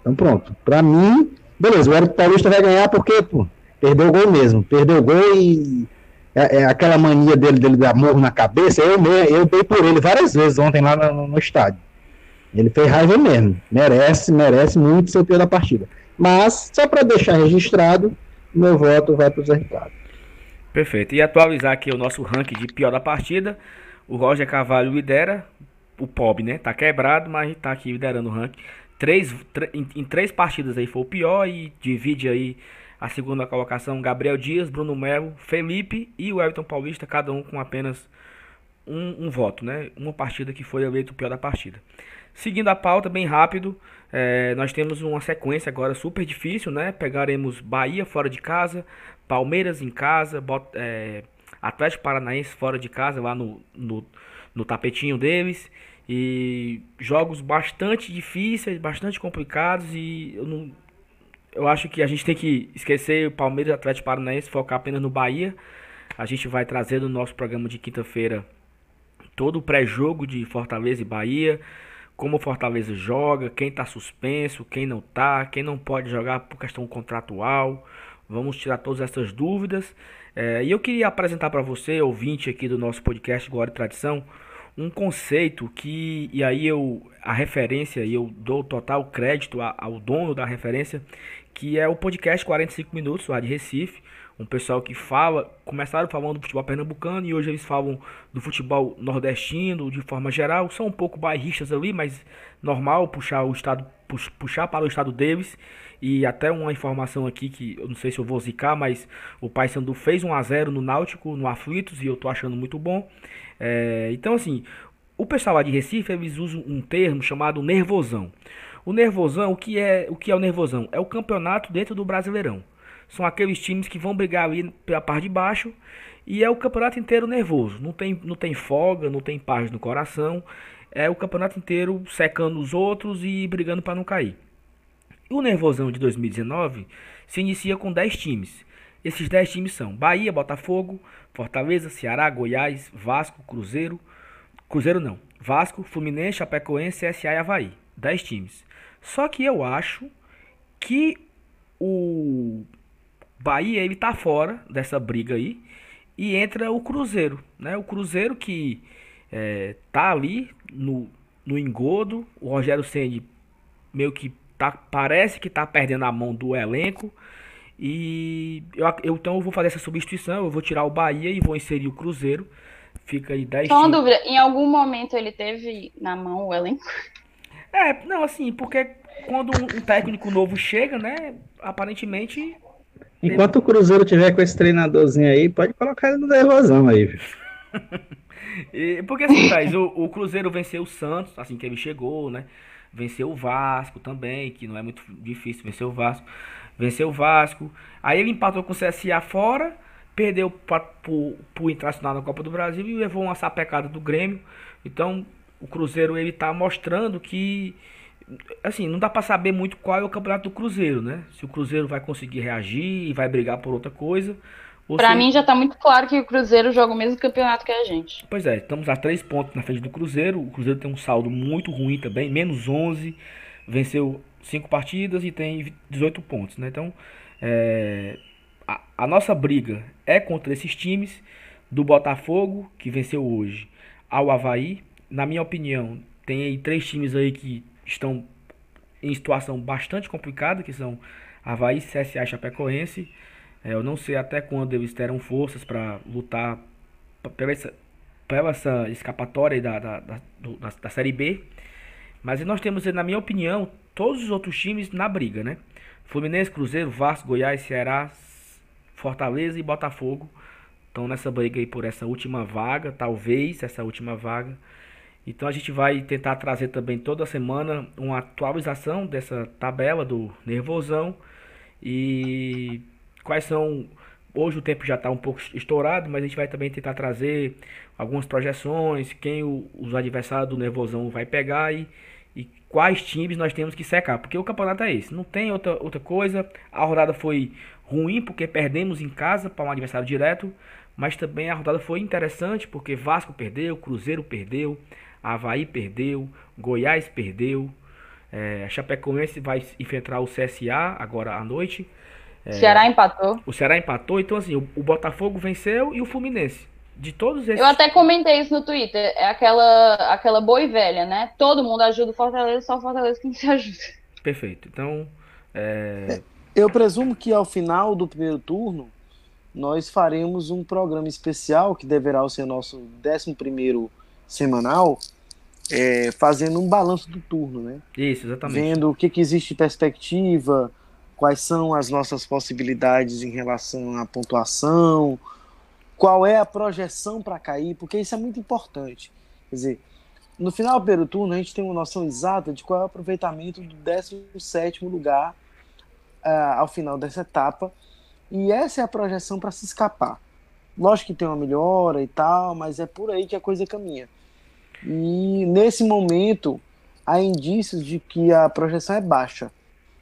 Então pronto. Pra mim, beleza, o Eric Paulista vai ganhar porque, pô, perdeu o gol mesmo. Perdeu o gol e. É, é aquela mania dele, dele dar morro na cabeça. Eu, eu dei por ele várias vezes ontem lá no, no estádio. Ele fez raiva mesmo. Merece, merece muito ser o pior da partida. Mas, só para deixar registrado, meu voto vai para o Zé Ricardo. Perfeito. E atualizar aqui o nosso ranking de pior da partida. O Roger Carvalho lidera. O Pob, né? Tá quebrado, mas tá aqui liderando o ranking. Três, em, em, três partidas aí foi o pior e divide aí a segunda colocação Gabriel Dias, Bruno Melo, Felipe e o Everton Paulista, cada um com apenas um, um voto, né? Uma partida que foi eleito o pior da partida. Seguindo a pauta, bem rápido, é, nós temos uma sequência agora super difícil, né? Pegaremos Bahia fora de casa, Palmeiras em casa, bot, é, Atlético Paranaense fora de casa, lá no, no, no tapetinho deles. E jogos bastante difíceis, bastante complicados. E eu, não, eu acho que a gente tem que esquecer o Palmeiras Atlético Paranaense, focar apenas no Bahia. A gente vai trazer no nosso programa de quinta-feira todo o pré-jogo de Fortaleza e Bahia como Fortaleza joga, quem está suspenso, quem não está, quem não pode jogar por questão contratual. Vamos tirar todas essas dúvidas. É, e eu queria apresentar para você, ouvinte aqui do nosso podcast Glória e Tradição, um conceito que, e aí eu, a referência, e eu dou total crédito ao dono da referência, que é o podcast 45 Minutos, lá de Recife. Um pessoal que fala, começaram falando do futebol pernambucano e hoje eles falam do futebol nordestino de forma geral. São um pouco bairristas ali, mas normal puxar o estado puxar para o estado deles. E até uma informação aqui que eu não sei se eu vou zicar, mas o Paysandu fez 1 a 0 no Náutico, no Aflitos, e eu tô achando muito bom. É, então assim, o pessoal lá de Recife, eles usam um termo chamado nervosão. O nervosão, o que é o que é o nervosão? É o campeonato dentro do Brasileirão. São aqueles times que vão brigar ali pela parte de baixo e é o campeonato inteiro nervoso. Não tem, não tem folga, não tem paz no coração. É o campeonato inteiro secando os outros e brigando para não cair. O nervosão de 2019 se inicia com 10 times. Esses 10 times são Bahia, Botafogo, Fortaleza, Ceará, Goiás, Vasco, Cruzeiro, Cruzeiro não. Vasco, Fluminense, Chapecoense, CSA e Havaí. 10 times. Só que eu acho que o Bahia ele tá fora dessa briga aí e entra o Cruzeiro, né? O Cruzeiro que é, tá ali no, no engodo, o Rogério Ceni meio que tá, parece que tá perdendo a mão do elenco e eu, eu, então eu vou fazer essa substituição, eu vou tirar o Bahia e vou inserir o Cruzeiro. Fica aí 10 Só uma dúvida, em algum momento ele teve na mão o elenco? É, não, assim, porque quando um técnico novo chega, né, aparentemente... Enquanto o Cruzeiro tiver com esse treinadorzinho aí, pode colocar ele no nervosão aí. e, porque assim, Thais, o, o Cruzeiro venceu o Santos, assim que ele chegou, né? Venceu o Vasco também, que não é muito difícil vencer o Vasco. Venceu o Vasco. Aí ele empatou com o CSA fora perdeu para o Internacional na Copa do Brasil e levou uma sapecada do Grêmio. Então, o Cruzeiro ele tá mostrando que assim, não dá para saber muito qual é o campeonato do Cruzeiro, né? Se o Cruzeiro vai conseguir reagir e vai brigar por outra coisa. Para se... mim já tá muito claro que o Cruzeiro joga o mesmo campeonato que a gente. Pois é, estamos a três pontos na frente do Cruzeiro. O Cruzeiro tem um saldo muito ruim também, menos 11, venceu cinco partidas e tem 18 pontos, né? Então, é, a, a nossa briga é contra esses times do Botafogo, que venceu hoje, ao Havaí. Na minha opinião, tem aí três times aí que estão em situação bastante complicada, que são Havaí, CSA e Chapecoense. É, eu não sei até quando eles terão forças para lutar pela essa, pela essa escapatória da, da, da, da, Série B. Mas nós temos, na minha opinião, todos os outros times na briga, né? Fluminense, Cruzeiro, Vasco, Goiás, Ceará, Fortaleza e Botafogo estão nessa briga aí por essa última vaga, talvez essa última vaga. Então a gente vai tentar trazer também toda semana uma atualização dessa tabela do Nervosão e quais são. Hoje o tempo já está um pouco estourado, mas a gente vai também tentar trazer algumas projeções, quem o, os adversários do Nervosão vai pegar e, e quais times nós temos que secar, porque o campeonato é esse, não tem outra, outra coisa. A rodada foi ruim porque perdemos em casa para um adversário direto, mas também a rodada foi interessante porque Vasco perdeu, Cruzeiro perdeu, Havaí perdeu, Goiás perdeu, é, Chapecoense vai enfrentar o CSA agora à noite. É, Ceará empatou. O Ceará empatou, então assim, o, o, Botafogo venceu e o Fluminense. De todos esses. Eu até comentei isso no Twitter. É aquela, aquela boi velha, né? Todo mundo ajuda o Fortaleza, só o Fortaleza que não se ajuda. Perfeito. Então. É... Eu presumo que ao final do primeiro turno nós faremos um programa especial que deverá ser nosso 11 primeiro semanal, é, fazendo um balanço do turno, né? Isso, exatamente. Vendo o que, que existe de perspectiva, quais são as nossas possibilidades em relação à pontuação, qual é a projeção para cair, porque isso é muito importante. Quer dizer, no final do primeiro turno a gente tem uma noção exata de qual é o aproveitamento do 17 lugar uh, ao final dessa etapa. E essa é a projeção para se escapar. Lógico que tem uma melhora e tal, mas é por aí que a coisa caminha. E nesse momento há indícios de que a projeção é baixa,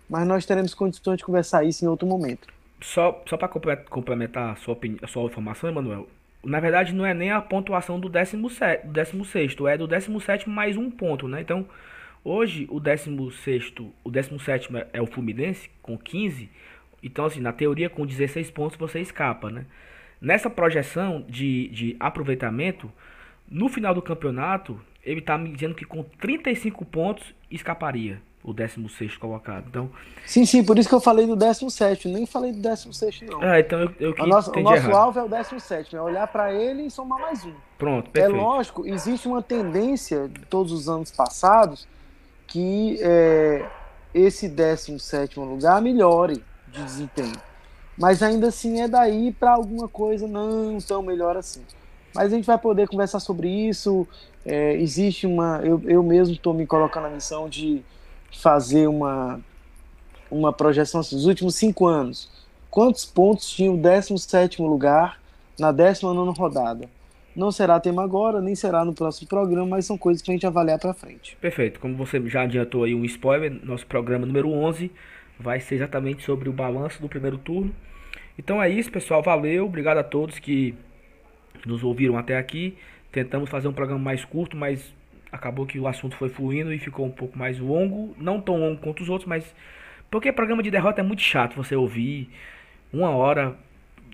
mas nós teremos condições de conversar isso em outro momento. Só, só para complementar a sua, a sua informação, Emanuel, na verdade não é nem a pontuação do 16, 16 é do 17 mais um ponto, né? Então, Hoje, o 16 o 17 é o Fluminense, com 15. Então, assim, na teoria, com 16 pontos você escapa, né? Nessa projeção de, de aproveitamento, no final do campeonato, ele está me dizendo que com 35 pontos escaparia. o 16 colocado. Então, sim, sim, por isso que eu falei do 17, nem falei do 16 não. É, então eu, eu o nosso, o nosso alvo é o 17, é olhar para ele e somar mais um. Pronto, perfeito. É lógico, existe uma tendência de todos os anos passados que é, esse 17 lugar melhore de desempenho. Mas ainda assim é daí para alguma coisa não tão melhor assim. Mas a gente vai poder conversar sobre isso. É, existe uma. Eu, eu mesmo estou me colocando na missão de fazer uma, uma projeção assim, dos últimos cinco anos. Quantos pontos tinha o 17 lugar na 19 rodada? Não será tema agora, nem será no próximo programa, mas são coisas que a gente avaliar para frente. Perfeito. Como você já adiantou aí um spoiler, nosso programa número 11 vai ser exatamente sobre o balanço do primeiro turno. Então é isso, pessoal. Valeu. Obrigado a todos que nos ouviram até aqui. Tentamos fazer um programa mais curto, mas acabou que o assunto foi fluindo e ficou um pouco mais longo, não tão longo quanto os outros, mas porque programa de derrota é muito chato você ouvir uma hora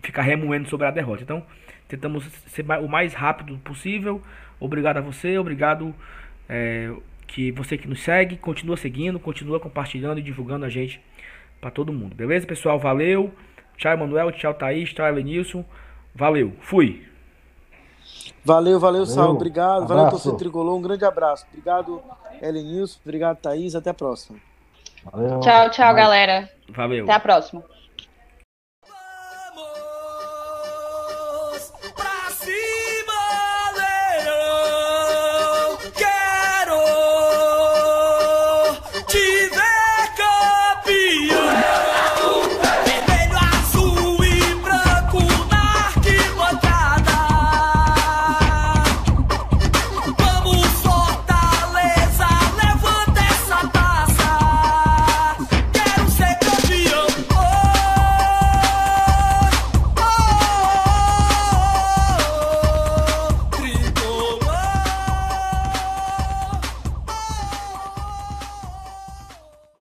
ficar remoendo sobre a derrota. Então, tentamos ser o mais rápido possível. Obrigado a você, obrigado é, que você que nos segue, continua seguindo, continua compartilhando e divulgando a gente para todo mundo. Beleza, pessoal? Valeu. Tchau, Emanuel. Tchau, Thaís. Tchau, Elenilson. Valeu. Fui. Valeu, valeu, Sal. Obrigado. Abraço. Valeu, torcedor tricolor. Um grande abraço. Obrigado, Elenilson. Obrigado, Thaís. Até a próxima. Valeu. Tchau, tchau, galera. Valeu. Até a próxima.